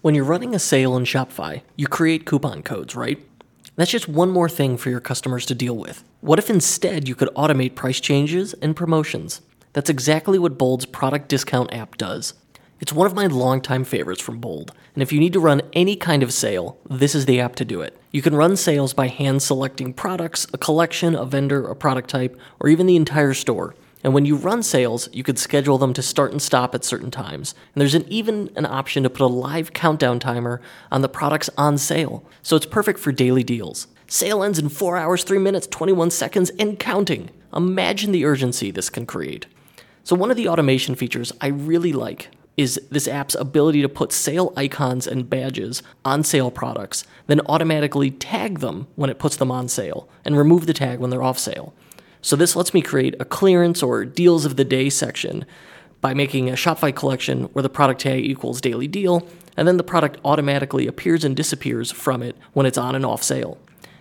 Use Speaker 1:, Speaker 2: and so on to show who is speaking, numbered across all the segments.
Speaker 1: When you're running a sale in Shopify, you create coupon codes, right? That's just one more thing for your customers to deal with. What if instead you could automate price changes and promotions? That's exactly what Bold's product discount app does. It's one of my longtime favorites from Bold, and if you need to run any kind of sale, this is the app to do it. You can run sales by hand selecting products, a collection, a vendor, a product type, or even the entire store. And when you run sales, you could schedule them to start and stop at certain times. And there's an, even an option to put a live countdown timer on the products on sale. So it's perfect for daily deals. Sale ends in 4 hours, 3 minutes, 21 seconds, and counting. Imagine the urgency this can create. So, one of the automation features I really like is this app's ability to put sale icons and badges on sale products, then automatically tag them when it puts them on sale, and remove the tag when they're off sale. So this lets me create a clearance or deals of the day section by making a Shopify collection where the product tag equals daily deal, and then the product automatically appears and disappears from it when it's on and off sale.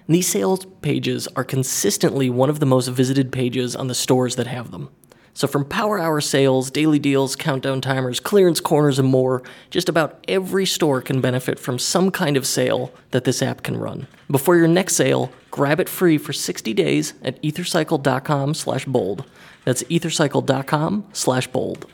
Speaker 1: And these sales pages are consistently one of the most visited pages on the stores that have them. So, from power hour sales, daily deals, countdown timers, clearance corners, and more, just about every store can benefit from some kind of sale that this app can run. Before your next sale, grab it free for 60 days at ethercycle.com slash bold. That's ethercycle.com slash bold.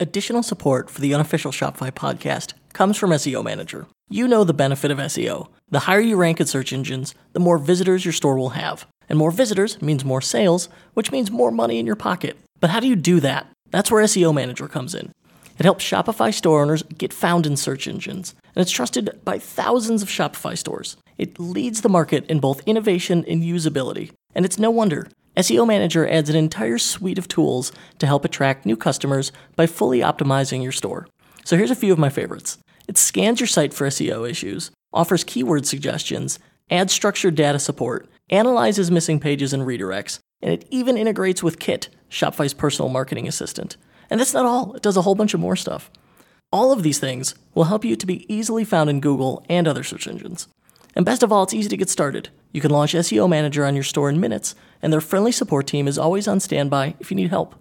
Speaker 1: Additional support for the unofficial Shopify podcast comes from SEO Manager. You know the benefit of SEO. The higher you rank in search engines, the more visitors your store will have. And more visitors means more sales, which means more money in your pocket. But how do you do that? That's where SEO Manager comes in. It helps Shopify store owners get found in search engines, and it's trusted by thousands of Shopify stores. It leads the market in both innovation and usability, and it's no wonder. SEO Manager adds an entire suite of tools to help attract new customers by fully optimizing your store. So here's a few of my favorites. It scans your site for SEO issues, offers keyword suggestions, adds structured data support, analyzes missing pages and redirects, and it even integrates with Kit, Shopify's personal marketing assistant. And that's not all, it does a whole bunch of more stuff. All of these things will help you to be easily found in Google and other search engines. And best of all, it's easy to get started. You can launch SEO Manager on your store in minutes, and their friendly support team is always on standby if you need help.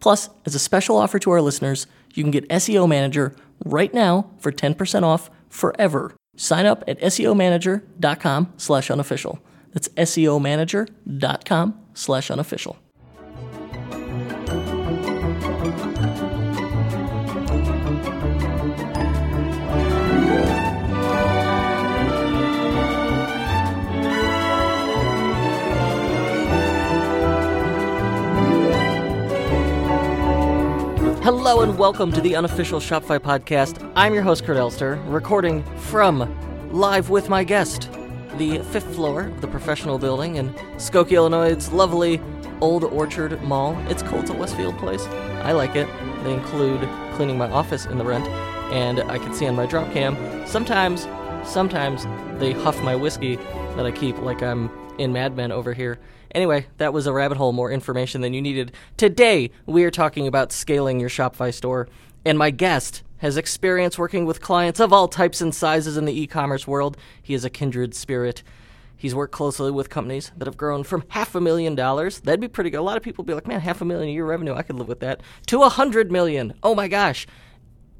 Speaker 1: Plus, as a special offer to our listeners, you can get SEO Manager right now for 10% off forever. Sign up at SEOmanager.com slash unofficial. That's SEOmanager.com slash unofficial. Hello and welcome to the unofficial Shopify podcast. I'm your host, Kurt Elster, recording from live with my guest, the fifth floor of the professional building in Skokie, Illinois' lovely Old Orchard Mall. It's cool. It's a Westfield place. I like it. They include cleaning my office in the rent, and I can see on my drop cam sometimes, sometimes they huff my whiskey that I keep like I'm in Mad Men over here. Anyway, that was a rabbit hole, more information than you needed. Today, we are talking about scaling your Shopify store, and my guest has experience working with clients of all types and sizes in the e commerce world. He is a kindred spirit. He's worked closely with companies that have grown from half a million dollars. That'd be pretty good. A lot of people would be like, man, half a million a year revenue, I could live with that. To a hundred million. Oh my gosh.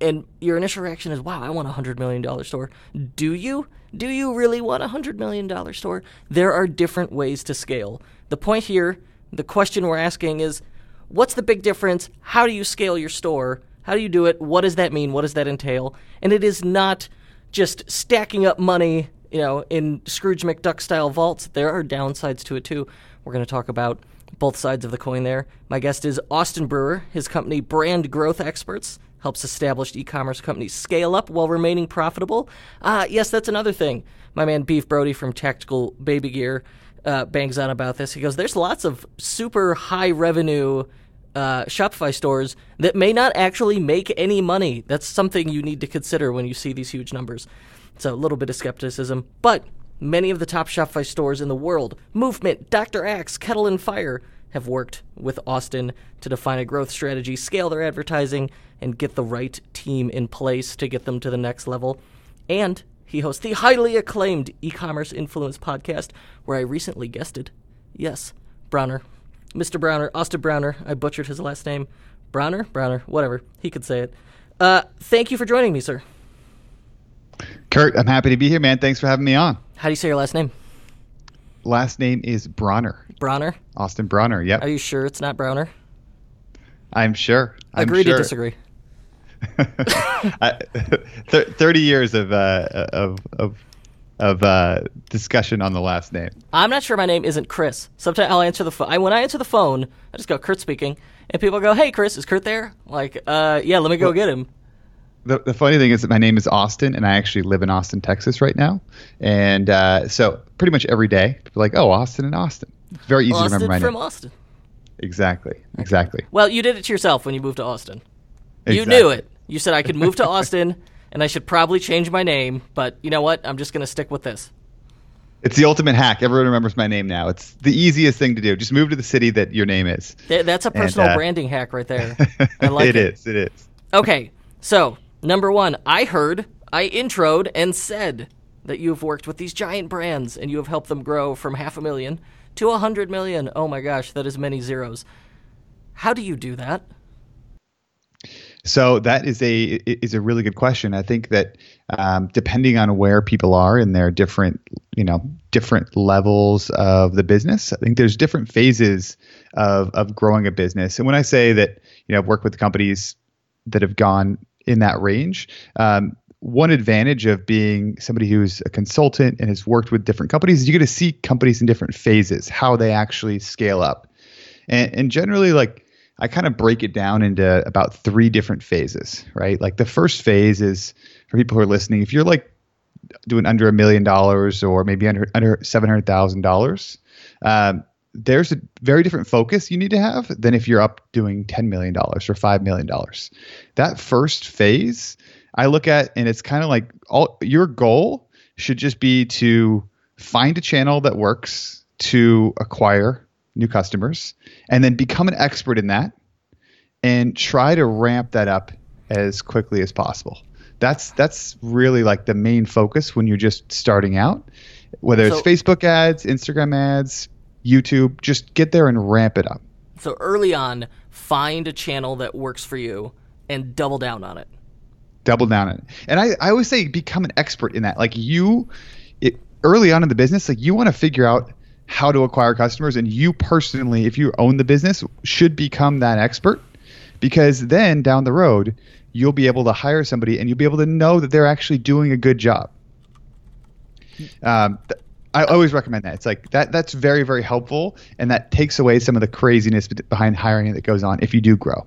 Speaker 1: And your initial reaction is, wow, I want a hundred million dollar store. Do you? Do you really want a hundred million dollar store? There are different ways to scale. The point here, the question we're asking is what's the big difference? How do you scale your store? How do you do it? What does that mean? What does that entail? And it is not just stacking up money, you know, in Scrooge McDuck style vaults. There are downsides to it too. We're going to talk about both sides of the coin there. My guest is Austin Brewer. His company, Brand Growth Experts, helps established e commerce companies scale up while remaining profitable. Uh, yes, that's another thing. My man Beef Brody from Tactical Baby Gear uh, bangs on about this. He goes, "There's lots of super high revenue uh, Shopify stores that may not actually make any money. That's something you need to consider when you see these huge numbers." So a little bit of skepticism, but many of the top Shopify stores in the world, Movement, Dr. Axe, Kettle and Fire, have worked with Austin to define a growth strategy, scale their advertising, and get the right team in place to get them to the next level. And he hosts the highly acclaimed e commerce influence podcast, where I recently guested. Yes, Browner. Mr. Browner, Austin Browner. I butchered his last name. Browner? Browner, whatever. He could say it. Uh, thank you for joining me, sir.
Speaker 2: Kurt, I'm happy to be here, man. Thanks for having me on.
Speaker 1: How do you say your last name?
Speaker 2: Last name is Brawner.
Speaker 1: Brawner?
Speaker 2: Austin Brawner, yep.
Speaker 1: Are you sure it's not Browner?
Speaker 2: I'm sure. I'm
Speaker 1: Agree
Speaker 2: sure.
Speaker 1: to disagree.
Speaker 2: I, th- Thirty years of uh, of of of uh, discussion on the last name.
Speaker 1: I'm not sure my name isn't Chris. Sometimes I'll answer the phone. I, when I answer the phone, I just go Kurt speaking, and people go, "Hey, Chris, is Kurt there?" Like, uh, yeah, let me go get him.
Speaker 2: The, the funny thing is that my name is Austin, and I actually live in Austin, Texas, right now. And uh, so, pretty much every day, people like, "Oh, Austin and Austin." It's very easy
Speaker 1: Austin
Speaker 2: to remember my
Speaker 1: from
Speaker 2: name.
Speaker 1: Austin.
Speaker 2: Exactly. Exactly.
Speaker 1: Well, you did it to yourself when you moved to Austin. You knew it. You said I could move to Austin, and I should probably change my name. But you know what? I'm just going to stick with this.
Speaker 2: It's the ultimate hack. Everyone remembers my name now. It's the easiest thing to do. Just move to the city that your name is.
Speaker 1: Th- That's a personal
Speaker 2: uh,
Speaker 1: branding hack right there. I like
Speaker 2: it
Speaker 1: it.
Speaker 2: is. It is.
Speaker 1: Okay, so number one, I heard, I introed and said that you've worked with these giant brands and you have helped them grow from half a million to a hundred million. Oh my gosh, that is many zeros. How do you do that?
Speaker 2: So that is a is a really good question. I think that um, depending on where people are in their different you know different levels of the business, I think there's different phases of of growing a business. And when I say that you know I've worked with companies that have gone in that range. Um, one advantage of being somebody who's a consultant and has worked with different companies is you get to see companies in different phases, how they actually scale up. And, and generally, like I kind of break it down into about three different phases, right? Like the first phase is for people who are listening, if you're like doing under a million dollars or maybe under under seven hundred thousand dollars, um, there's a very different focus you need to have than if you're up doing ten million dollars or five million dollars. That first phase, I look at, and it's kind of like all your goal should just be to find a channel that works to acquire new customers and then become an expert in that and try to ramp that up as quickly as possible. That's that's really like the main focus when you're just starting out. Whether it's Facebook ads, Instagram ads, YouTube, just get there and ramp it up.
Speaker 1: So early on, find a channel that works for you and double down on it.
Speaker 2: double down on it. And I, I always say become an expert in that. Like you, it, early on in the business, like you want to figure out how to acquire customers, and you personally, if you own the business, should become that expert, because then down the road, you'll be able to hire somebody, and you'll be able to know that they're actually doing a good job. Um, th- I always recommend that. It's like that. That's very, very helpful, and that takes away some of the craziness behind hiring that goes on if you do grow.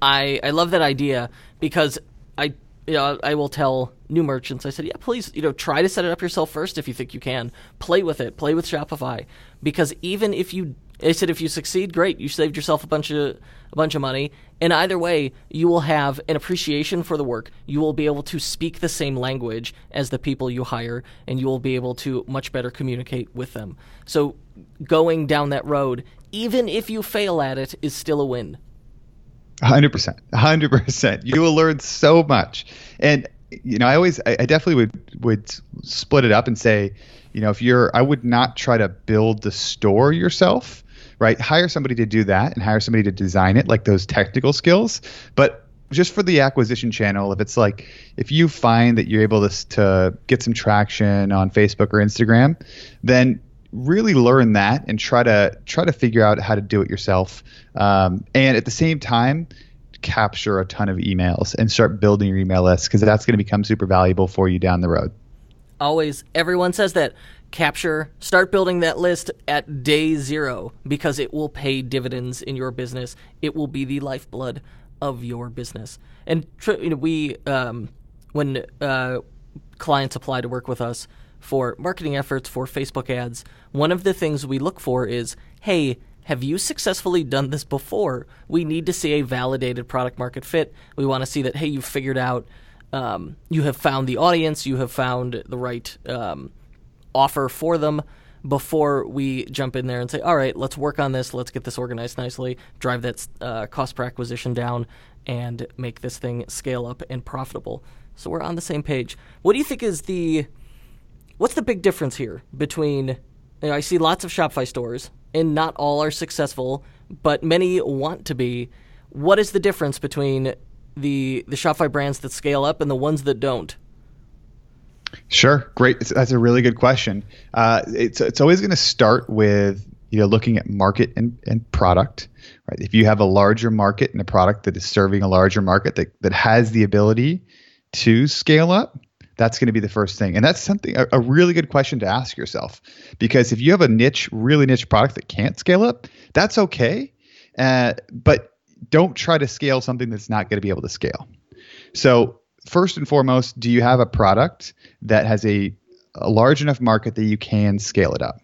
Speaker 1: I, I love that idea because I you know I will tell new merchants I said yeah please you know try to set it up yourself first if you think you can. Play with it. Play with Shopify. Because even if you I said if you succeed great you saved yourself a bunch of a bunch of money. And either way you will have an appreciation for the work. You will be able to speak the same language as the people you hire and you will be able to much better communicate with them. So going down that road even if you fail at it is still a win
Speaker 2: Hundred percent, hundred percent. You will learn so much, and you know, I always, I, I definitely would would split it up and say, you know, if you're, I would not try to build the store yourself, right? Hire somebody to do that, and hire somebody to design it, like those technical skills. But just for the acquisition channel, if it's like, if you find that you're able to to get some traction on Facebook or Instagram, then really learn that and try to try to figure out how to do it yourself um, and at the same time capture a ton of emails and start building your email list because that's going to become super valuable for you down the road.
Speaker 1: Always everyone says that capture start building that list at day zero because it will pay dividends in your business. It will be the lifeblood of your business. And you know, we um, when uh, clients apply to work with us for marketing efforts for facebook ads one of the things we look for is hey have you successfully done this before we need to see a validated product market fit we want to see that hey you've figured out um, you have found the audience, you have found the right um, offer for them before we jump in there and say, all right, let's work on this, let's get this organized nicely, drive that uh, cost per acquisition down, and make this thing scale up and profitable. So we're on the same page. What do you think is the what's the big difference here between you know, I see lots of Shopify stores and not all are successful, but many want to be. What is the difference between the the Shopify brands that scale up and the ones that don't?
Speaker 2: Sure, great. That's a really good question. Uh, it's it's always going to start with you know looking at market and, and product. Right. If you have a larger market and a product that is serving a larger market that, that has the ability to scale up, that's going to be the first thing. And that's something a, a, really good question to ask yourself because if you have a niche, really niche product that can't scale up, that's okay. Uh, but don't try to scale something that's not going to be able to scale. So first and foremost, do you have a product that has a, a large enough market that you can scale it up?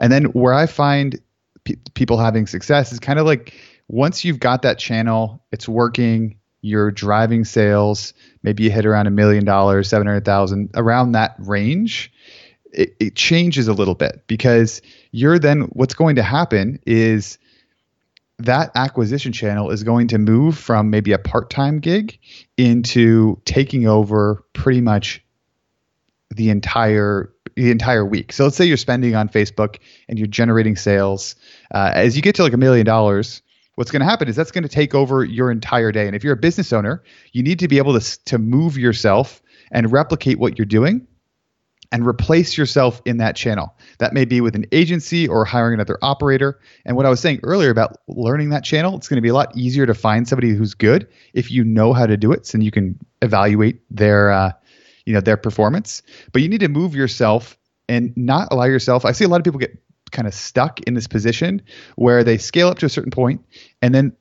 Speaker 2: And then where I find pe- people having success is kind of like once you've got that channel, it's working, you're driving sales, maybe you hit around a million dollars, 700,000, around that range, it, it changes a little bit because you're then, what's going to happen is that acquisition channel is going to move from maybe a part time gig into taking over pretty much the entire the entire week. So let's say you're spending on Facebook and you're generating sales. Uh, as you get to like a million dollars, what's going to happen is that's going to take over your entire day. And if you're a business owner, you need to be able to to move yourself and replicate what you're doing and replace yourself in that channel. That may be with an agency or hiring another operator. And what I was saying earlier about learning that channel, it's going to be a lot easier to find somebody who's good if you know how to do it, so you can evaluate their, uh, you know, their performance. But you need to move yourself and not allow yourself. I see a lot of people get kind of stuck in this position where they scale up to a certain point and then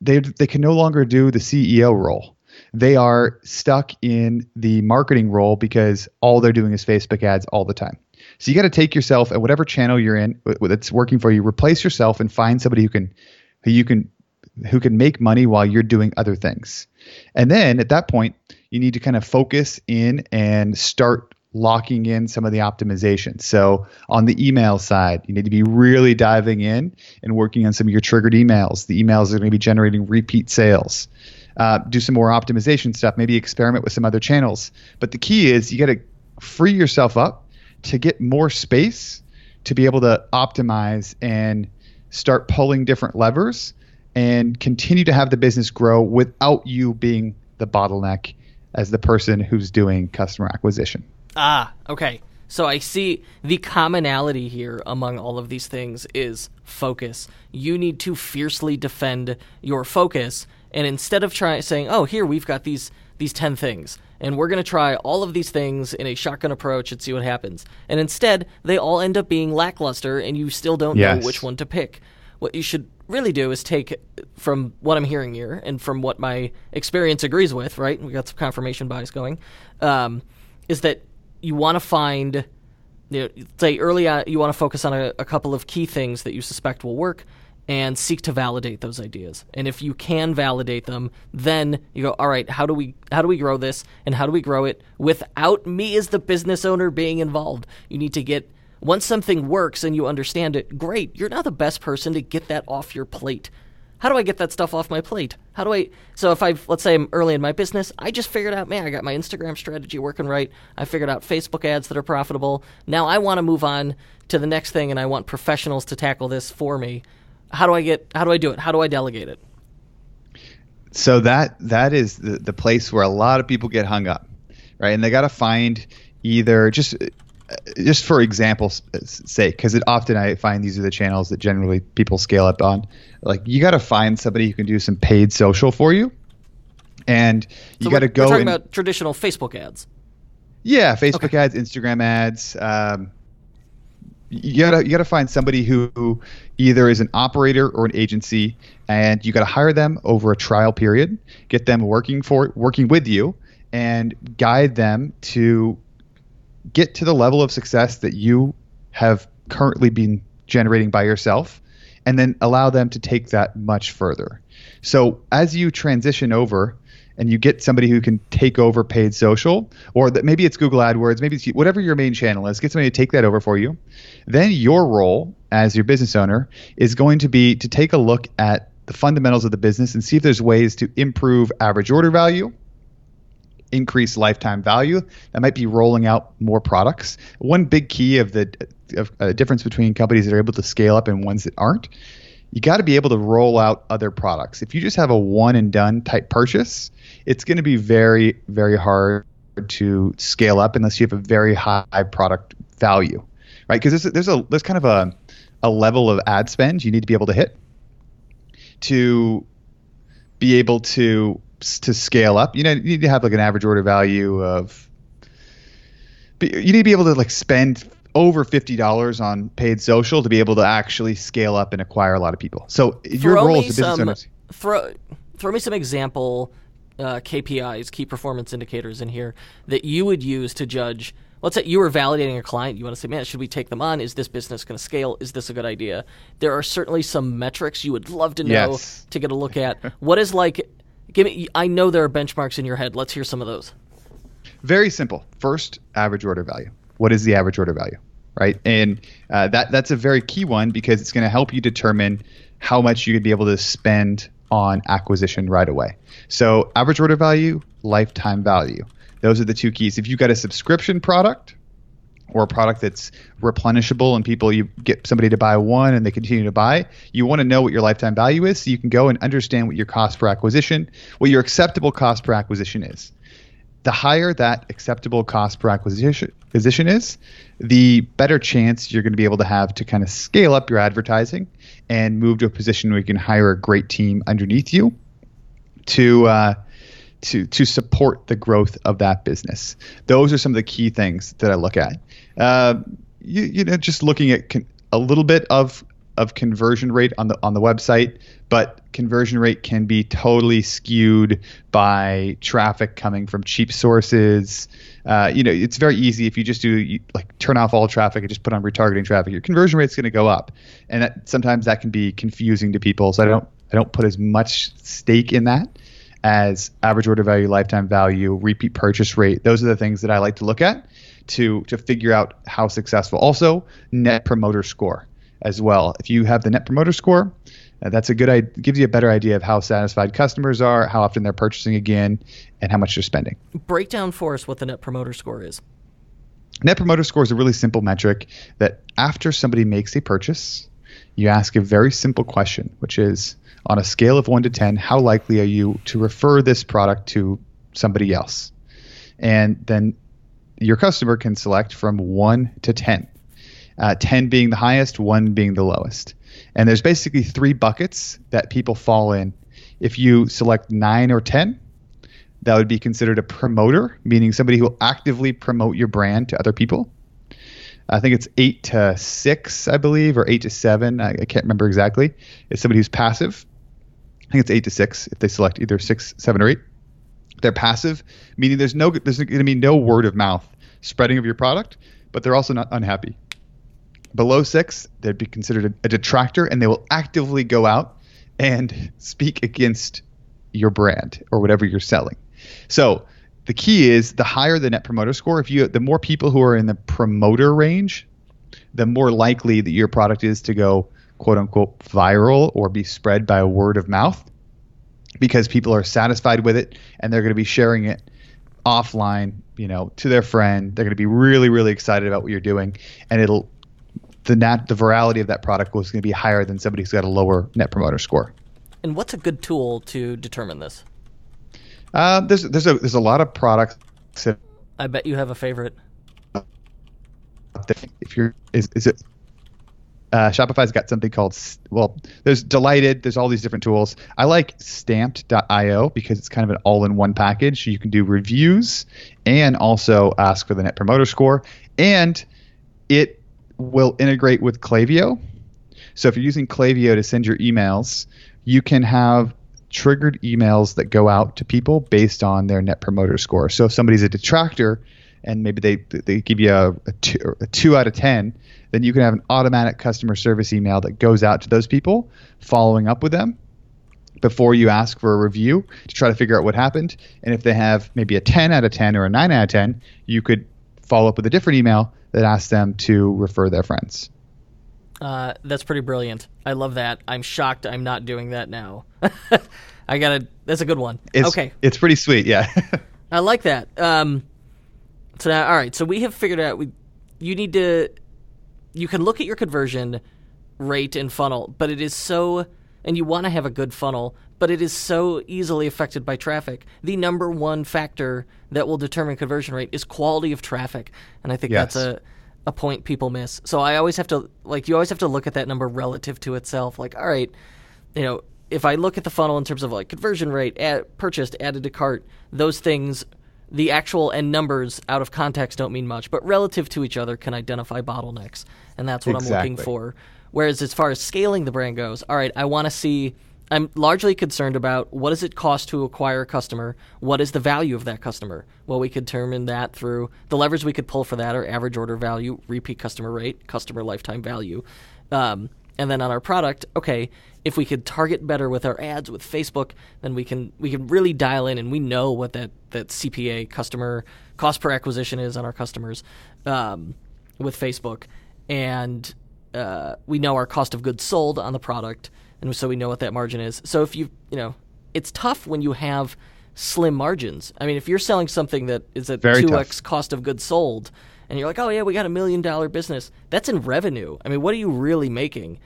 Speaker 2: they they can no longer do the CEO role they are stuck in the marketing role because all they're doing is Facebook ads all the time. So you got to take yourself at whatever channel you're in that's working for you, replace yourself and find somebody who can who you can who can make money while you're doing other things. And then at that point, you need to kind of focus in and start locking in some of the optimization. So on the email side, you need to be really diving in and working on some of your triggered emails. The emails are going to be generating repeat sales uh, do some more optimization stuff, maybe experiment with some other channels. But the key is you got to free yourself up to get more space to be able to optimize and start pulling different levers and continue to have the business grow without you being the bottleneck as the person who's doing customer acquisition.
Speaker 1: Ah, okay. So I see the commonality here among all of these things is focus. You need to fiercely defend your focus and instead of trying saying, "Oh, here we've got these these 10 things and we're going to try all of these things in a shotgun approach and see what happens." And instead, they all end up being lackluster and you still don't yes. know which one to pick. What you should really do is take from what I'm hearing here and from what my experience agrees with, right? We got some confirmation bias going. Um, is that you want to find you know, say early on you want to focus on a, a couple of key things that you suspect will work and seek to validate those ideas. And if you can validate them, then you go, all right, how do we how do we grow this and how do we grow it without me as the business owner being involved? You need to get once something works and you understand it, great. You're now the best person to get that off your plate. How do I get that stuff off my plate? How do I So if I let's say I'm early in my business, I just figured out, man, I got my Instagram strategy working right. I figured out Facebook ads that are profitable. Now I want to move on to the next thing and I want professionals to tackle this for me how do I get how do I do it? How do I delegate it?
Speaker 2: So that that is the, the place where a lot of people get hung up, right? And they got to find either just just for example's sake, because it often I find these are the channels that generally people scale up on. Like you got to find somebody who can do some paid social for you, and you so got to go.
Speaker 1: We're talking and, about traditional Facebook ads.
Speaker 2: Yeah, Facebook okay. ads, Instagram ads. Um, you gotta you gotta find somebody who either is an operator or an agency, and you gotta hire them over a trial period, get them working for working with you, and guide them to get to the level of success that you have currently been generating by yourself, and then allow them to take that much further. So as you transition over and you get somebody who can take over paid social, or that maybe it's Google AdWords, maybe it's whatever your main channel is, get somebody to take that over for you. Then your role as your business owner is going to be to take a look at the fundamentals of the business and see if there's ways to improve average order value, increase lifetime value. That might be rolling out more products. One big key of the of, uh, difference between companies that are able to scale up and ones that aren't you got to be able to roll out other products. If you just have a one and done type purchase, it's going to be very, very hard to scale up unless you have a very high product value, right? Because there's, there's a there's kind of a a level of ad spend you need to be able to hit to be able to to scale up. You know, you need to have like an average order value of. You need to be able to like spend over fifty dollars on paid social to be able to actually scale up and acquire a lot of people. So your
Speaker 1: throw
Speaker 2: role
Speaker 1: me
Speaker 2: as a business owner.
Speaker 1: Throw, throw me some example uh, KPIs, key performance indicators in here that you would use to judge. Let's say you were validating a client. You want to say, man, should we take them on? Is this business going to scale? Is this a good idea? There are certainly some metrics you would love to know
Speaker 2: Yes.
Speaker 1: to get a look at. what is like? Give me. I know there are benchmarks in your head. Let's hear some of those.
Speaker 2: Very simple. First, average order value. What is the average order value, right? And uh, that that's a very key one because it's going to help you determine how much you could be able to spend on acquisition right away. So, average order value, lifetime value. Those are the two keys. If you've got a subscription product or a product that's replenishable and people you get somebody to buy one and they continue to buy, you want to know what your lifetime value is so you can go and understand what your cost per acquisition, what your acceptable cost per acquisition is. The higher that acceptable cost per acquisition is, the better chance you're going to be able to have to kind of scale up your advertising and move to a position where you can hire a great team underneath you to uh, to to support the growth of that business. Those are some of the key things that I look at. Uh, you, you know, just looking at con- a little bit of of conversion rate on the on the website, but conversion rate can be totally skewed by traffic coming from cheap sources. Uh, you know, it's very easy if you just do you, like turn off all traffic and just put on retargeting traffic. Your conversion rate's going to go up, and that, sometimes that can be confusing to people. So I don't I don't put as much stake in that as average order value, lifetime value, repeat purchase rate. Those are the things that I like to look at to to figure out how successful. Also, net promoter score as well. If you have the net promoter score, uh, that's a good idea. Gives you a better idea of how satisfied customers are, how often they're purchasing again, and how much they're spending.
Speaker 1: Break down for us what the net promoter score is.
Speaker 2: Net promoter score is a really simple metric that after somebody makes a purchase, you ask a very simple question, which is on a scale of 1 to 10, how likely are you to refer this product to somebody else? And then your customer can select from 1 to 10, uh, 10 being the highest, 1 being the lowest. And there's basically three buckets that people fall in. If you select 9 or 10, that would be considered a promoter, meaning somebody who will actively promote your brand to other people. I think it's eight to six, I believe, or eight to seven. I, I can't remember exactly. It's somebody who's passive. I think it's eight to six if they select either six, seven, or eight. They're passive, meaning there's no there's going to be no word of mouth spreading of your product, but they're also not unhappy. Below six, they'd be considered a, a detractor, and they will actively go out and speak against your brand or whatever you're selling. So the key is the higher the net promoter score. If you the more people who are in the promoter range, the more likely that your product is to go quote unquote viral or be spread by word of mouth because people are satisfied with it and they're going to be sharing it offline, you know, to their friend. They're going to be really really excited about what you're doing and it'll the nat the virality of that product was going to be higher than somebody who's got a lower net promoter score.
Speaker 1: And what's a good tool to determine this?
Speaker 2: Uh, there's there's a there's a lot of products
Speaker 1: I bet you have a favorite.
Speaker 2: if you're is is it uh, Shopify's got something called well there's delighted there's all these different tools. I like stamped.io because it's kind of an all-in-one package. You can do reviews and also ask for the net promoter score. And it will integrate with Klaviyo. So if you're using Klaviyo to send your emails you can have triggered emails that go out to people based on their net promoter score. So if somebody's a detractor and maybe they they give you a, a, two, a two out of ten, then you can have an automatic customer service email that goes out to those people, following up with them before you ask for a review to try to figure out what happened. And if they have maybe a 10 out of 10 or a 9 out of 10, you could follow up with a different email that asks them to refer their friends.
Speaker 1: Uh, that's pretty brilliant. I love that. I'm shocked I'm not doing that now. I gotta. That's a good one.
Speaker 2: It's,
Speaker 1: okay,
Speaker 2: It's pretty sweet, yeah.
Speaker 1: I like that. Um, so now, all right. So we have figured out we. You need to. You can look at your conversion rate and funnel, but it is so, and you want to have a good funnel, but it is so easily affected by traffic. The number one factor that will determine conversion rate is quality of traffic, and I think
Speaker 2: Yes.
Speaker 1: that's a a point people miss. So I always have to like you always have to look at that number relative to itself. Like, all right, you know, if I look at the funnel in terms of like conversion rate, add, purchased, added to cart, those things, the actual end numbers out of context don't mean much, but relative to each other can identify bottlenecks, and that's what I'm looking for. Whereas as far as scaling the brand goes, all right, I want to see. I'm largely concerned about what does it cost to acquire a customer? What is the value of that customer? Well, we could determine that through the levers we could pull for that are average order value, repeat customer rate, customer lifetime value. Um, and then on our product, okay, if we could target better with our ads with Facebook, then we can we can really dial in, and we know what that that CPA customer cost per acquisition is on our customers um, with Facebook, and uh, we know our cost of goods sold on the product, and so we know what that margin is. So if you you know, it's tough when you have slim margins. I mean, if you're selling something that is at two x cost of goods sold, and you're like, oh yeah, we got a million dollar business. That's in revenue. I mean, what are you really making?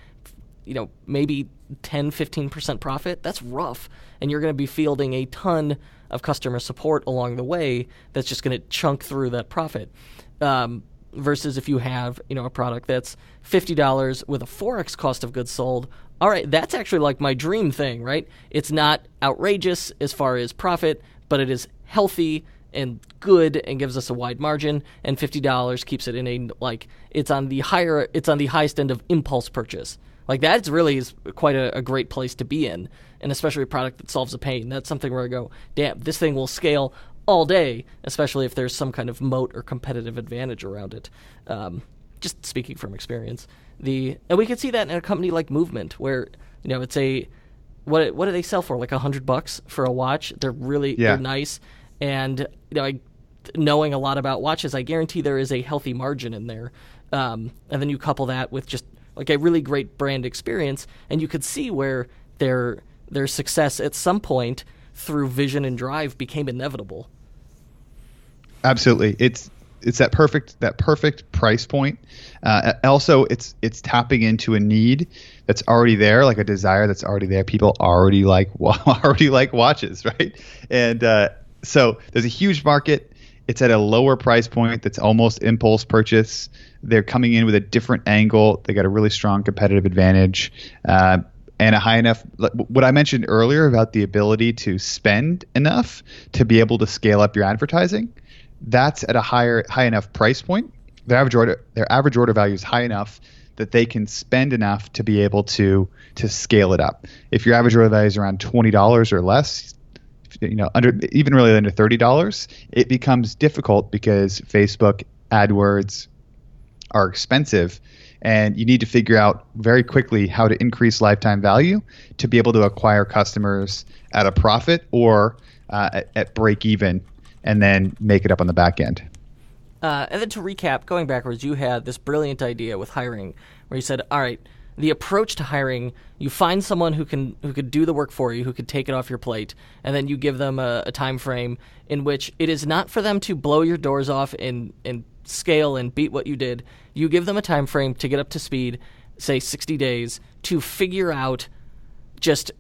Speaker 1: You know, maybe 10, 15% profit. That's rough. And you're going to be fielding a ton of customer support along the way that's just going to chunk through that profit. Um, versus if you have, you know, a product that's $50 with a 4x cost of goods sold. All right, that's actually like my dream thing, right? It's not outrageous as far as profit, but it is healthy and good and gives us a wide margin and $50 keeps it in a like it's on the higher it's on the highest end of impulse purchase. Like that's really is quite a, a great place to be in and especially a product that solves a pain. That's something where i go damn this thing will scale all day especially if there's some kind of moat or competitive advantage around it. Um, just speaking from experience the and we can see that in a company like movement where you know it's a what what do they sell for? Like a hundred bucks for a watch? They're really
Speaker 2: Yeah.
Speaker 1: they're nice and you know I, knowing a lot about watches i guarantee there is a healthy margin in there um, and then you couple that with just like a really great brand experience and you could see where their their success at some point through vision and drive became inevitable
Speaker 2: Absolutely, it's it's that perfect that perfect price point. Uh, also, it's it's tapping into a need that's already there, like a desire that's already there. People already like already like watches, right? And uh, so there's a huge market. It's at a lower price point that's almost impulse purchase. They're coming in with a different angle. They got a really strong competitive advantage. Uh, and a high enough what i mentioned earlier about the ability to spend enough to be able to scale up your advertising that's at a higher high enough price point their average order their average order value is high enough that they can spend enough to be able to to scale it up if your average order value is around $20 or less you know under even really under $30 it becomes difficult because facebook adwords are expensive and you need to figure out very quickly how to increase lifetime value to be able to acquire customers at a profit or uh, at, at break even and then make it up on the back end.
Speaker 1: Uh, and then to recap, going backwards, you had this brilliant idea with hiring, where you said, "All right, the approach to hiring, you find someone who can who could do the work for you, who could take it off your plate, and then you give them a, a time frame in which it is not for them to blow your doors off and and scale and beat what you did. You give them a time frame to get up to speed, say 60 days, to figure out just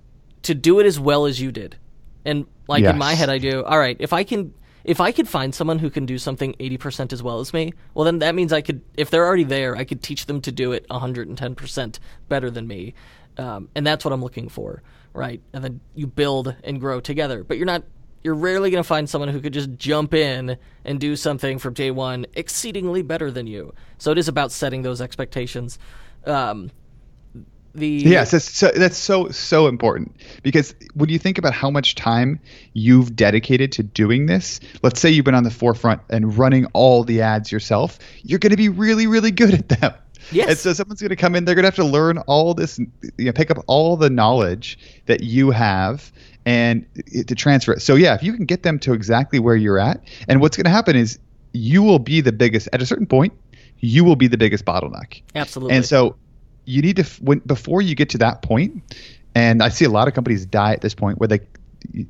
Speaker 1: to do it as well as you did. And like in my head, I do. All right, if I can, if I could find someone who can do something eighty percent as well as me, well, then that means I could. If they're already there, I could teach them to do it hundred and ten percent better than me. Um, and that's what I'm looking for, right? And then you build and grow together. But you're not. You're rarely going to find someone who could just jump in and do something from day one exceedingly better than you. So it is about setting those expectations. Um, the
Speaker 2: Yes, that's so, that's so so important because when you think about how much time you've dedicated to doing this, let's say you've been on the forefront and running all the ads yourself, you're going to be really really good at them.
Speaker 1: Yes.
Speaker 2: And so someone's going to come in, they're going to have to learn all this, you know, pick up all the knowledge that you have and to transfer it. So yeah, if you can get them to exactly where you're at, and what's going to happen is you will be the biggest at a certain point. You will be the biggest bottleneck.
Speaker 1: Absolutely.
Speaker 2: And so you need to when before you get to that point, and I see a lot of companies die at this point where they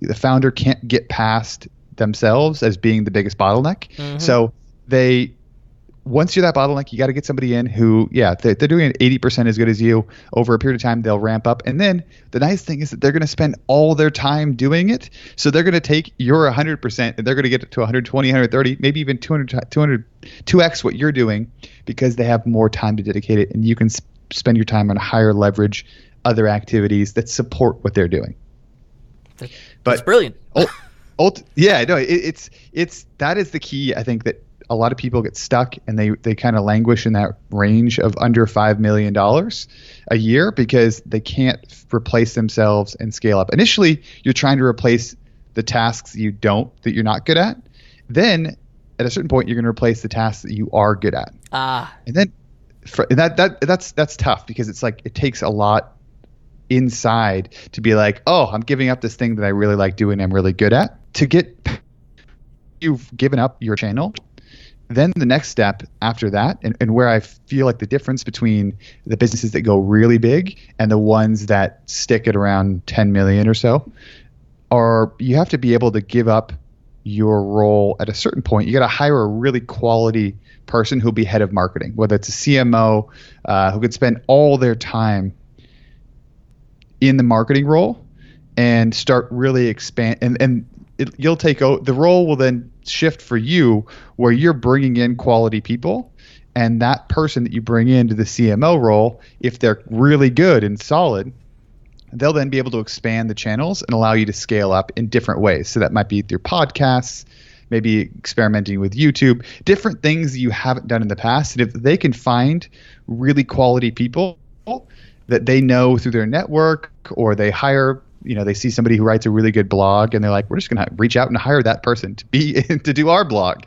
Speaker 2: the founder can't get past themselves as being the biggest bottleneck. Mm-hmm. So they once you're that bottleneck, you got to get somebody in who, yeah, they're, they're doing it 80% as good as you. Over a period of time, they'll ramp up. And then the nice thing is that they're going to spend all their time doing it. So they're going to take your 100% and they're going to get it to 120, 130, maybe even 200, 200, 2x what you're doing because they have more time to dedicate it. And you can spend your time on higher leverage other activities that support what they're doing.
Speaker 1: That's but brilliant.
Speaker 2: ult- yeah, no, it, it's it's that is the key. I think that a lot of people get stuck and they they kind of languish in that range of under five million dollars a year because they can't replace themselves and scale up. Initially, you're trying to replace the tasks you don't that you're not good at. Then, at a certain point, you're going to replace the tasks that you are good at.
Speaker 1: Ah,
Speaker 2: and then that that that's that's tough because it's like it takes a lot inside to be like, oh, I'm giving up this thing that I really like doing, I'm really good at. To get you've given up your channel then the next step after that and, and where i feel like the difference between the businesses that go really big and the ones that stick at around 10 million or so are you have to be able to give up your role at a certain point you got to hire a really quality person who'll be head of marketing whether it's a cmo uh, who could spend all their time in the marketing role and start really expand and, and it, you'll take o- the role will then shift for you where you're bringing in quality people and that person that you bring into the CMO role if they're really good and solid they'll then be able to expand the channels and allow you to scale up in different ways. So that might be through podcasts maybe experimenting with YouTube different things you haven't done in the past. And if they can find really quality people that they know through their network or they hire you know they see somebody who writes a really good blog and they're like we're just going to reach out and hire that person to be to do our blog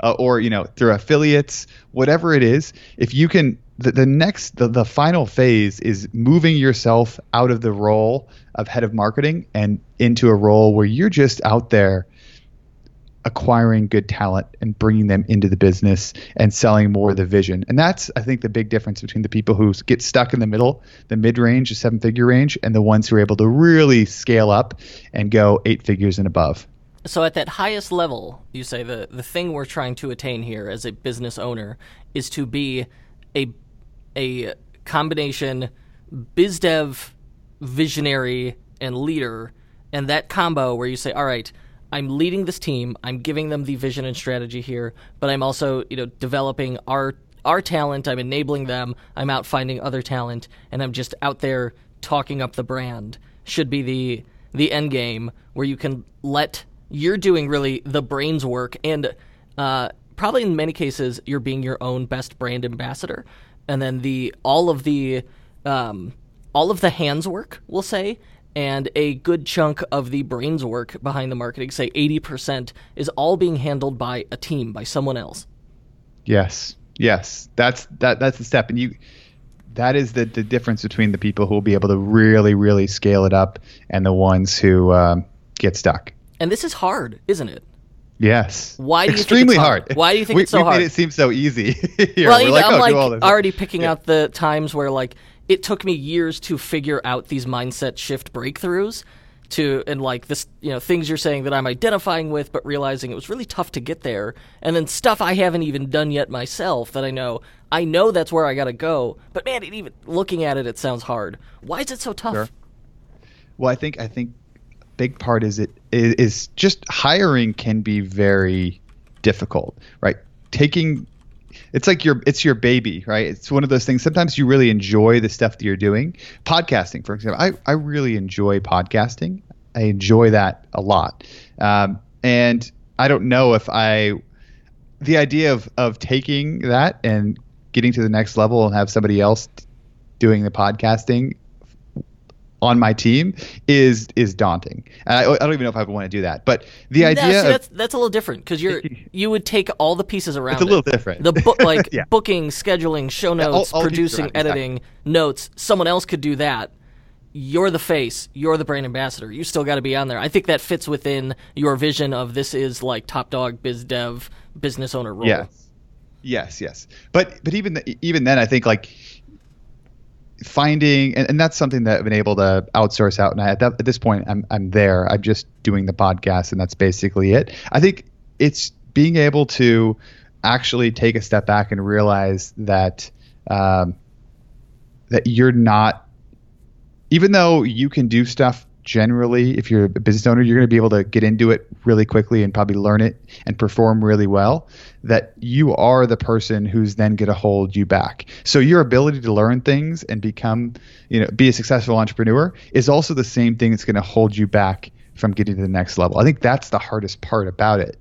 Speaker 2: uh, or you know through affiliates whatever it is if you can the, the next the, the final phase is moving yourself out of the role of head of marketing and into a role where you're just out there acquiring good talent and bringing them into the business and selling more of the vision. And that's, I think, the big difference between the people who get stuck in the middle, the mid range, the seven figure range, and the ones who are able to really scale up and go eight figures and above.
Speaker 1: So, at that highest level, you say the, the thing we're trying to attain here as a business owner is to be a, a combination biz dev, visionary, and leader. And that combo where you say, all right, I'm leading this team. I'm giving them the vision and strategy here, but I'm also, you know, developing our our talent. I'm enabling them. I'm out finding other talent, and I'm just out there talking up the brand. Should be the the end game where you can let you're doing really the brains work, and uh, probably in many cases you're being your own best brand ambassador, and then the all of the um, all of the hands work, we'll say, and a good chunk of the brains work behind the marketing, say 80%, is all being handled by a team, by someone else.
Speaker 2: Yes. Yes. That's that that's the step and you that is the, the difference between the people who will be able to really really scale it up and the ones who um, get stuck.
Speaker 1: And this is hard, isn't it?
Speaker 2: Yes.
Speaker 1: Why do you
Speaker 2: extremely
Speaker 1: think
Speaker 2: hard?
Speaker 1: hard? Why do you think
Speaker 2: we,
Speaker 1: it's so
Speaker 2: we
Speaker 1: hard?
Speaker 2: made it seem so easy. Here.
Speaker 1: Well,
Speaker 2: We're like, oh,
Speaker 1: I'm
Speaker 2: oh,
Speaker 1: like already picking yeah. out the times where like it took me years to figure out these mindset shift breakthroughs to and like this you know things you're saying that I'm identifying with but realizing it was really tough to get there and then stuff I haven't even done yet myself that I know I know that's where I got to go but man even looking at it it sounds hard why is it so tough
Speaker 2: sure. well I think I think big part is it is just hiring can be very difficult right taking it's like your it's your baby, right? It's one of those things. Sometimes you really enjoy the stuff that you're doing. Podcasting, for example, I I really enjoy podcasting. I enjoy that a lot, um, and I don't know if I the idea of of taking that and getting to the next level and have somebody else doing the podcasting on my team is is daunting. And I, I don't even know if I would want to do that. But the idea
Speaker 1: see,
Speaker 2: of,
Speaker 1: that's that's a little different because you're you would take all the pieces around.
Speaker 2: It's a little
Speaker 1: it.
Speaker 2: different.
Speaker 1: The book like yeah. booking, scheduling, show notes,
Speaker 2: yeah, all, all
Speaker 1: producing, editing, exactly. notes. Someone else could do that. You're the face. You're the brand ambassador. You still got to be on there. I think that fits within your vision of this is like top dog biz dev business owner role.
Speaker 2: Yes. Yes, yes. But but even the, even then, I think like finding and, and, that's something that I've been able to outsource out. And I, at, that, at this point I'm, I'm there. I'm just doing the podcast and that's basically it. I think it's being able to actually take a step back and realize that um, that you're not even though you can do stuff generally if you're a business owner you're going to be able to get into it really quickly and probably learn it and perform really well that you are the person who's then going to hold you back so your ability to learn things and become you know be a successful entrepreneur is also the same thing that's going to hold you back from getting to the next level i think that's the hardest part about it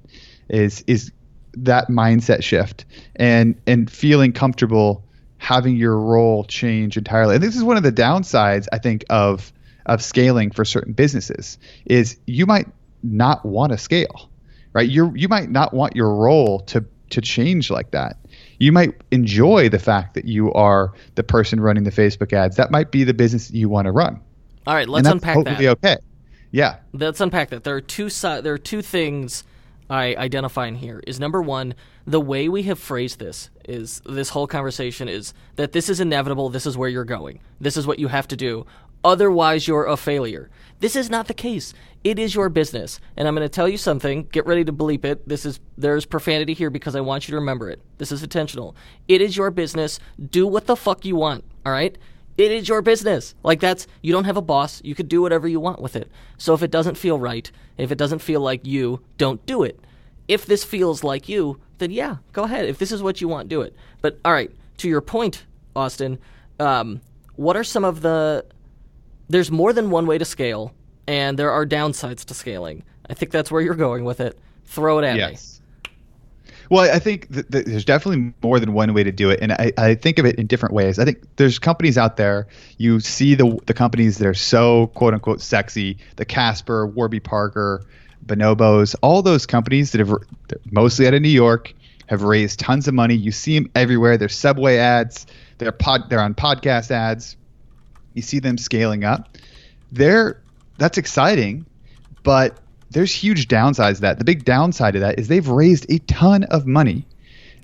Speaker 2: is is that mindset shift and and feeling comfortable having your role change entirely. And this is one of the downsides I think of of scaling for certain businesses is you might not want to scale, right? You you might not want your role to to change like that. You might enjoy the fact that you are the person running the Facebook ads. That might be the business that you want to run.
Speaker 1: All right, let's unpack
Speaker 2: totally
Speaker 1: that.
Speaker 2: Okay. Yeah.
Speaker 1: Let's unpack that. There are two si- there are two things I identify in here. Is number one, the way we have phrased this is this whole conversation is that this is inevitable. This is where you're going. This is what you have to do. Otherwise, you're a failure. This is not the case. It is your business, and I'm going to tell you something. Get ready to bleep it. This is there's profanity here because I want you to remember it. This is intentional. It is your business. Do what the fuck you want. All right. It is your business. Like that's you don't have a boss. You could do whatever you want with it. So if it doesn't feel right, if it doesn't feel like you, don't do it. If this feels like you, then yeah, go ahead. If this is what you want, do it. But all right, to your point, Austin, um, what are some of the there's more than one way to scale, and there are downsides to scaling. I think that's where you're going with it. Throw it at
Speaker 2: yes. me. Well, I think there's definitely more than one way to do it, and I, I, think of it in different ways. I think there's companies out there. You see the the companies that are so quote unquote sexy, the Casper, Warby Parker, Bonobos, all those companies that have mostly out of New York have raised tons of money. You see them everywhere. They're subway ads. They're pod. They're on podcast ads. You see them scaling up. They're that's exciting, but there's huge downsides to that. The big downside of that is they've raised a ton of money.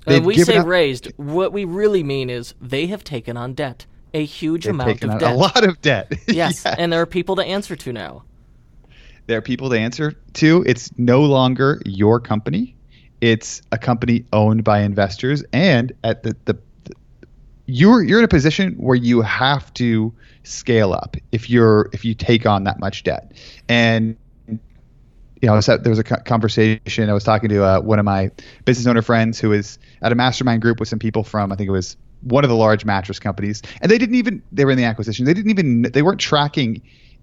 Speaker 1: When we say up, raised, what we really mean is they have taken on debt, a huge amount of debt,
Speaker 2: a lot of debt.
Speaker 1: yes, yes, and there are people to answer to now.
Speaker 2: There are people to answer to. It's no longer your company. It's a company owned by investors, and at the, the, the you're you're in a position where you have to scale up if you're if you take on that much debt. And you know, there was a conversation. I was talking to uh, one of my business owner friends who was at a mastermind group with some people from I think it was one of the large mattress companies, and they didn't even they were in the acquisition. They didn't even they weren't tracking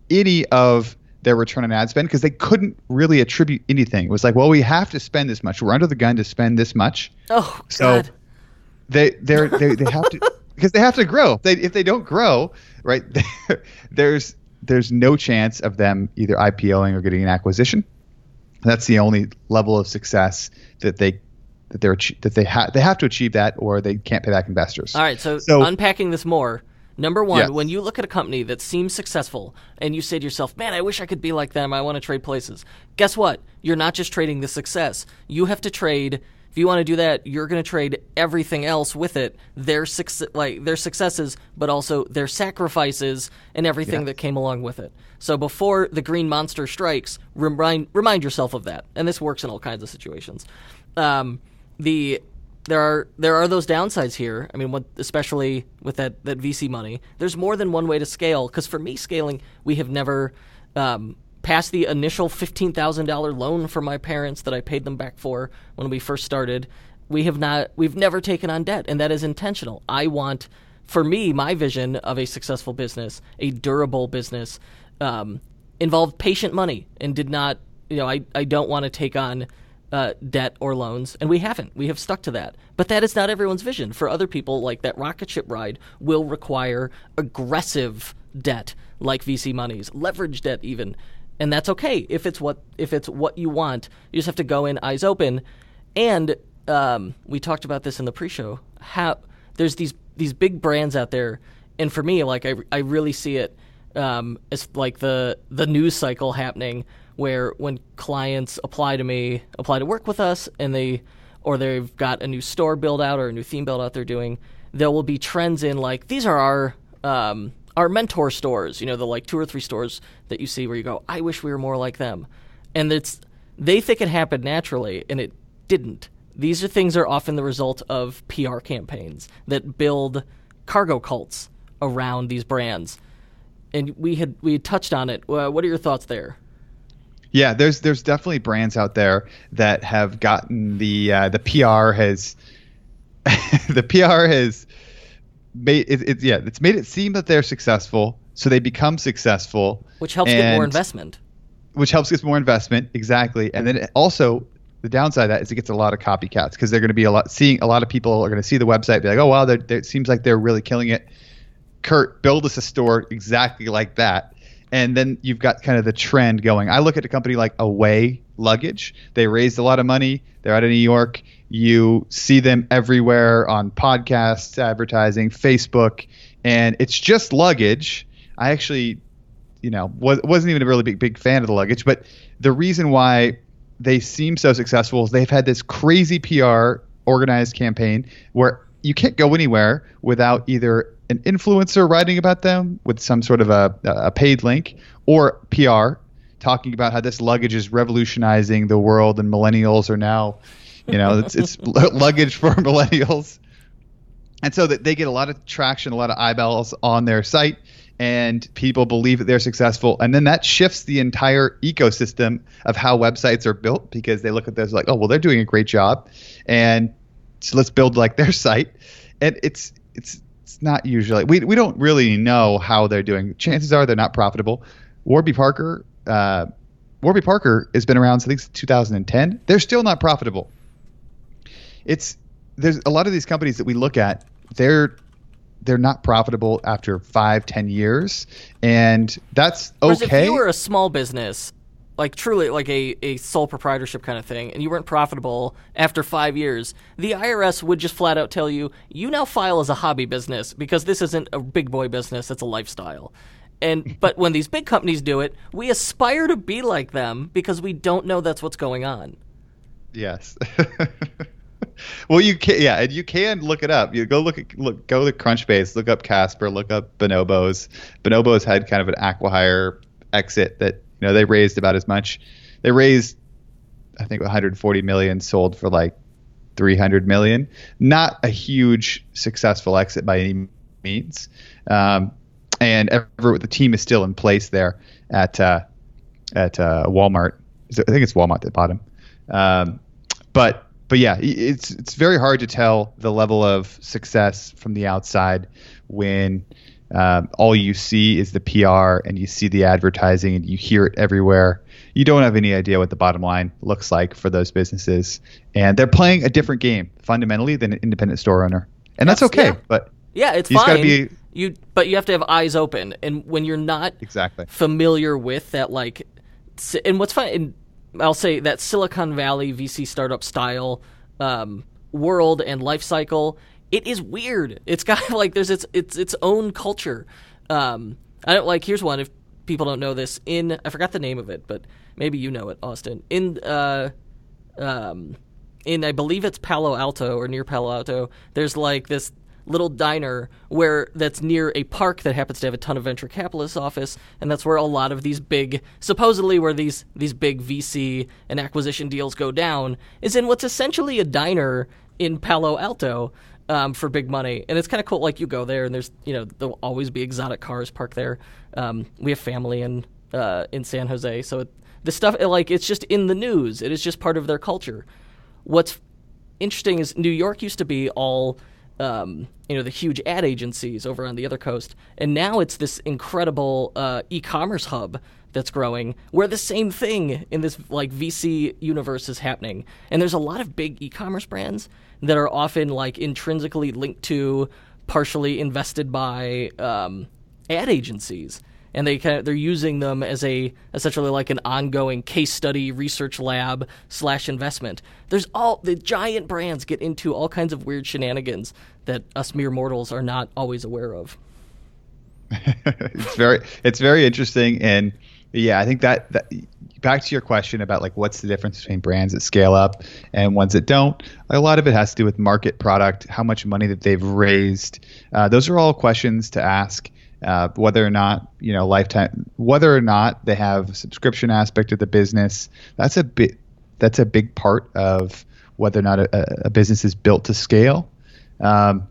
Speaker 2: any of their return on ad spend because they couldn't really attribute anything. It was like, well, we have to spend this much. We're under the gun to spend this much.
Speaker 1: Oh,
Speaker 2: so God. They they they they have to because they have to grow. They if they don't grow, right? there's there's no chance of them either IPOing or getting an acquisition. That's the only level of success that they that they're that they have they have to achieve that or they can't pay back investors.
Speaker 1: All right, so, so unpacking this more Number one, yes. when you look at a company that seems successful and you say to yourself, man, I wish I could be like them. I want to trade places. Guess what? You're not just trading the success. You have to trade. If you want to do that, you're going to trade everything else with it. Their success, like their successes, but also their sacrifices and everything yes. that came along with it. So before the green monster strikes, remind remind yourself of that. And this works in all kinds of situations. Um, the there are there are those downsides here. I mean, what, especially with that, that VC money, there's more than one way to scale. Because for me, scaling, we have never um, passed the initial fifteen thousand dollar loan from my parents that I paid them back for when we first started. We have not. We've never taken on debt, and that is intentional. I want, for me, my vision of a successful business, a durable business, um, involved patient money, and did not. You know, I I don't want to take on uh, debt or loans, and we haven't. We have stuck to that. But that is not everyone's vision. For other people, like that rocket ship ride, will require aggressive debt, like VC monies, leverage debt, even, and that's okay if it's what if it's what you want. You just have to go in eyes open. And um, we talked about this in the pre-show. How there's these these big brands out there, and for me, like I I really see it um, as like the the news cycle happening where when clients apply to me, apply to work with us, and they or they've got a new store build out or a new theme build out they're doing, there will be trends in like these are our um, our mentor stores. You know, the like two or three stores that you see where you go, I wish we were more like them, and it's they think it happened naturally, and it didn't. These are things are often the result of PR campaigns that build cargo cults around these brands. And we had we had touched on it. Uh, what are your thoughts there?
Speaker 2: Yeah, there's there's definitely brands out there that have gotten the uh, the PR has the PR has made it, it, yeah it's made it seem that they're successful, so they become successful,
Speaker 1: which helps get more investment.
Speaker 2: Which helps get more investment exactly, and then also the downside of that is it gets a lot of copycats because they're going to be a lot seeing a lot of people are going to see the website be like oh wow it seems like they're really killing it kurt build us a store exactly like that and then you've got kind of the trend going. I look at a company like away luggage. They raised a lot of money. They're out of new york. You see them everywhere on podcasts advertising facebook. And it's just luggage. I actually you know was, wasn't even a really big big fan of the luggage. But the reason why they seem so successful is they've had this crazy PR organized campaign where you can't go anywhere without either an influencer writing about them with some sort of a, a paid link or PR talking about how this luggage is revolutionizing the world and millennials are now, you know, it's, it's luggage for millennials. And so that they get a lot of traction, a lot of eyeballs on their site and people believe that they're successful. And then that shifts the entire ecosystem of how websites are built because they look at those like oh well they're doing a great job. And so let's build like their site. And it's it's it's not usually we, we don't really know how they're doing. Chances are they're not profitable. Warby parker uh, warby parker has been around since 2010 they're still not profitable. It's there's a lot of these companies that we look at they're they're not profitable after five, ten years, and that's okay. Whereas
Speaker 1: if you were a small business, like truly like a, a sole proprietorship kind of thing, and you weren't profitable after five years, the IRS would just flat out tell you, you now file as a hobby business because this isn't a big boy business, it's a lifestyle. And but when these big companies do it, we aspire to be like them because we don't know that's what's going on.
Speaker 2: Yes. well, you can, yeah, and you can look it up. You go look at look go to Crunchbase, look up Casper, look up Bonobos. Bonobos had kind of an acquihire exit that you know they raised about as much. They raised, I think, 140 million, sold for like 300 million. Not a huge successful exit by any means. Um, and ever, the team is still in place there at uh, at uh, Walmart. I think it's Walmart that bought him. Um, but but yeah, it's it's very hard to tell the level of success from the outside when um, all you see is the PR and you see the advertising and you hear it everywhere. You don't have any idea what the bottom line looks like for those businesses, and they're playing a different game fundamentally than an independent store owner, and that's, that's okay. Yeah. But
Speaker 1: yeah, it's fine. Be, you but you have to have eyes open, and when you're not
Speaker 2: exactly
Speaker 1: familiar with that, like, and what's fun, I'll say that Silicon Valley VC startup style um, world and life cycle. It is weird. It's got like there's its its its own culture. Um, I don't like. Here's one. If people don't know this, in I forgot the name of it, but maybe you know it, Austin. In uh, um, in I believe it's Palo Alto or near Palo Alto. There's like this little diner where that's near a park that happens to have a ton of venture capitalists office and that's where a lot of these big supposedly where these these big VC and acquisition deals go down is in what's essentially a diner in Palo Alto um, for big money. And it's kind of cool like you go there and there's you know there'll always be exotic cars parked there. Um, we have family in uh, in San Jose so it, the stuff like it's just in the news. It is just part of their culture. What's interesting is New York used to be all um, you know the huge ad agencies over on the other coast, and now it's this incredible uh, e-commerce hub that's growing, where the same thing in this like VC universe is happening. And there's a lot of big e-commerce brands that are often like intrinsically linked to, partially invested by um, ad agencies and they kind of, they're using them as a essentially like an ongoing case study research lab slash investment. There's all the giant brands get into all kinds of weird shenanigans that us mere mortals are not always aware of.
Speaker 2: it's very it's very interesting and yeah, I think that, that back to your question about like what's the difference between brands that scale up and ones that don't. A lot of it has to do with market product, how much money that they've raised. Uh, those are all questions to ask uh, whether or not you know lifetime, whether or not they have a subscription aspect of the business. That's a bit. That's a big part of whether or not a, a business is built to scale. Um,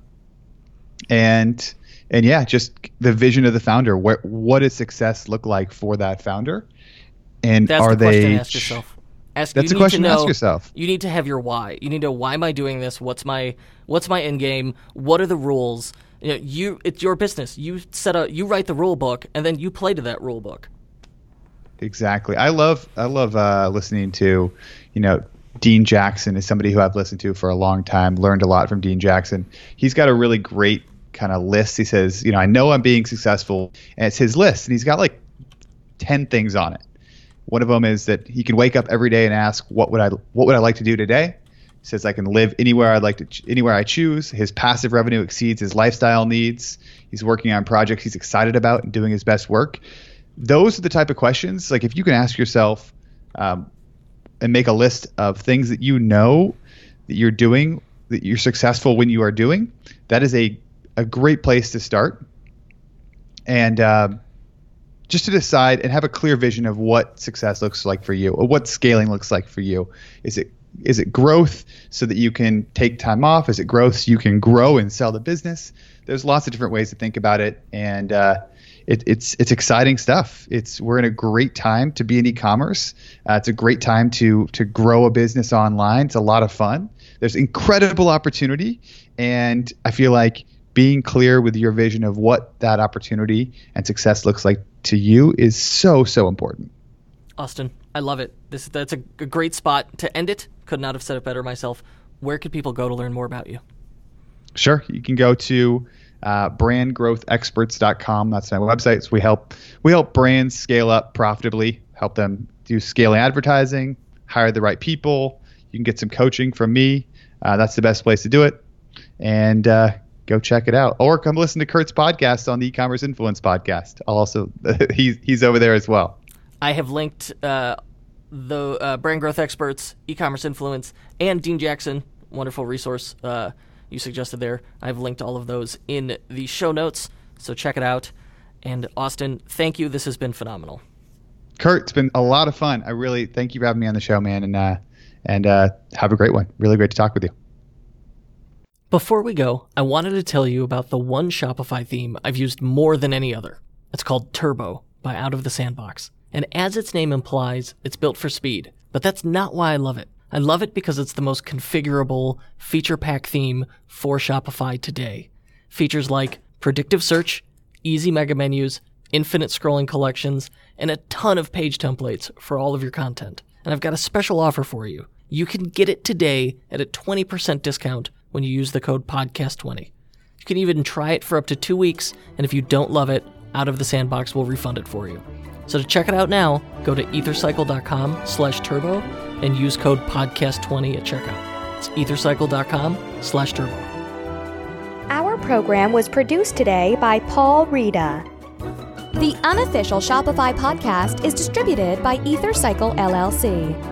Speaker 2: and and yeah, just the vision of the founder. what what does success look like for that founder? And
Speaker 1: That's
Speaker 2: are
Speaker 1: the question
Speaker 2: they?
Speaker 1: to ask yourself. Ask,
Speaker 2: That's
Speaker 1: you
Speaker 2: a question
Speaker 1: to
Speaker 2: to
Speaker 1: know,
Speaker 2: ask yourself.
Speaker 1: You need to have your why. You need to know why am I doing this? What's my what's my end game? What are the rules? You know, you it's your business. You set a you write the rule book and then you play to that rule book.
Speaker 2: Exactly. I love I love uh, listening to, you know, Dean Jackson is somebody who I've listened to for a long time. Learned a lot from Dean Jackson. He's got a really great kind of list. He says, you know, I know I'm being successful, and it's his list, and he's got like ten things on it. One of them is that he can wake up every day and ask, what would I what would I like to do today? He says I can live anywhere I'd like to anywhere I choose. His passive revenue exceeds his lifestyle needs. He's working on projects he's excited about and doing his best work. Those are the type of questions. Like if you can ask yourself um, and make a list of things that you know that you're doing that you're successful when you are doing, that is a a great place to start. And um, just to decide and have a clear vision of what success looks like for you or what scaling looks like for you. Is it is it growth so that you can take time off? Is it growth so you can grow and sell the business? There's lots of different ways to think about it, and uh, it, it's it's exciting stuff. It's we're in a great time to be in e-commerce. Uh, it's a great time to to grow a business online. It's a lot of fun. There's incredible opportunity, and I feel like being clear with your vision of what that opportunity and success looks like to you is so so important.
Speaker 1: Austin, I love it. This that's a, a great spot to end it. Could not have said it better myself. Where could people go to learn more about you?
Speaker 2: Sure, you can go to uh, brandgrowthexperts.com. That's my website. So we help we help brands scale up profitably, help them do scaling advertising, hire the right people. You can get some coaching from me. Uh, that's the best place to do it. And uh, go check it out, or come listen to Kurt's podcast on the e-commerce influence podcast. I'll also he's he's over there as well.
Speaker 1: I have linked uh, the uh, brand growth experts, e-commerce influence, and Dean Jackson, wonderful resource uh, you suggested there. I've linked all of those in the show notes, so check it out. And Austin, thank you. This has been phenomenal.
Speaker 2: Kurt, it's been a lot of fun. I really thank you for having me on the show, man, and uh, and uh, have a great one. Really great to talk with you.
Speaker 1: Before we go, I wanted to tell you about the one Shopify theme I've used more than any other. It's called Turbo by Out of the Sandbox. And as its name implies, it's built for speed. But that's not why I love it. I love it because it's the most configurable, feature pack theme for Shopify today. Features like predictive search, easy mega menus, infinite scrolling collections, and a ton of page templates for all of your content. And I've got a special offer for you. You can get it today at a 20% discount when you use the code podcast20. You can even try it for up to two weeks, and if you don't love it, Out of the Sandbox will refund it for you. So to check it out now, go to ethercycle.com slash turbo and use code podcast20 at checkout. It's ethercycle.com slash turbo.
Speaker 3: Our program was produced today by Paul Reda. The unofficial Shopify podcast is distributed by EtherCycle LLC.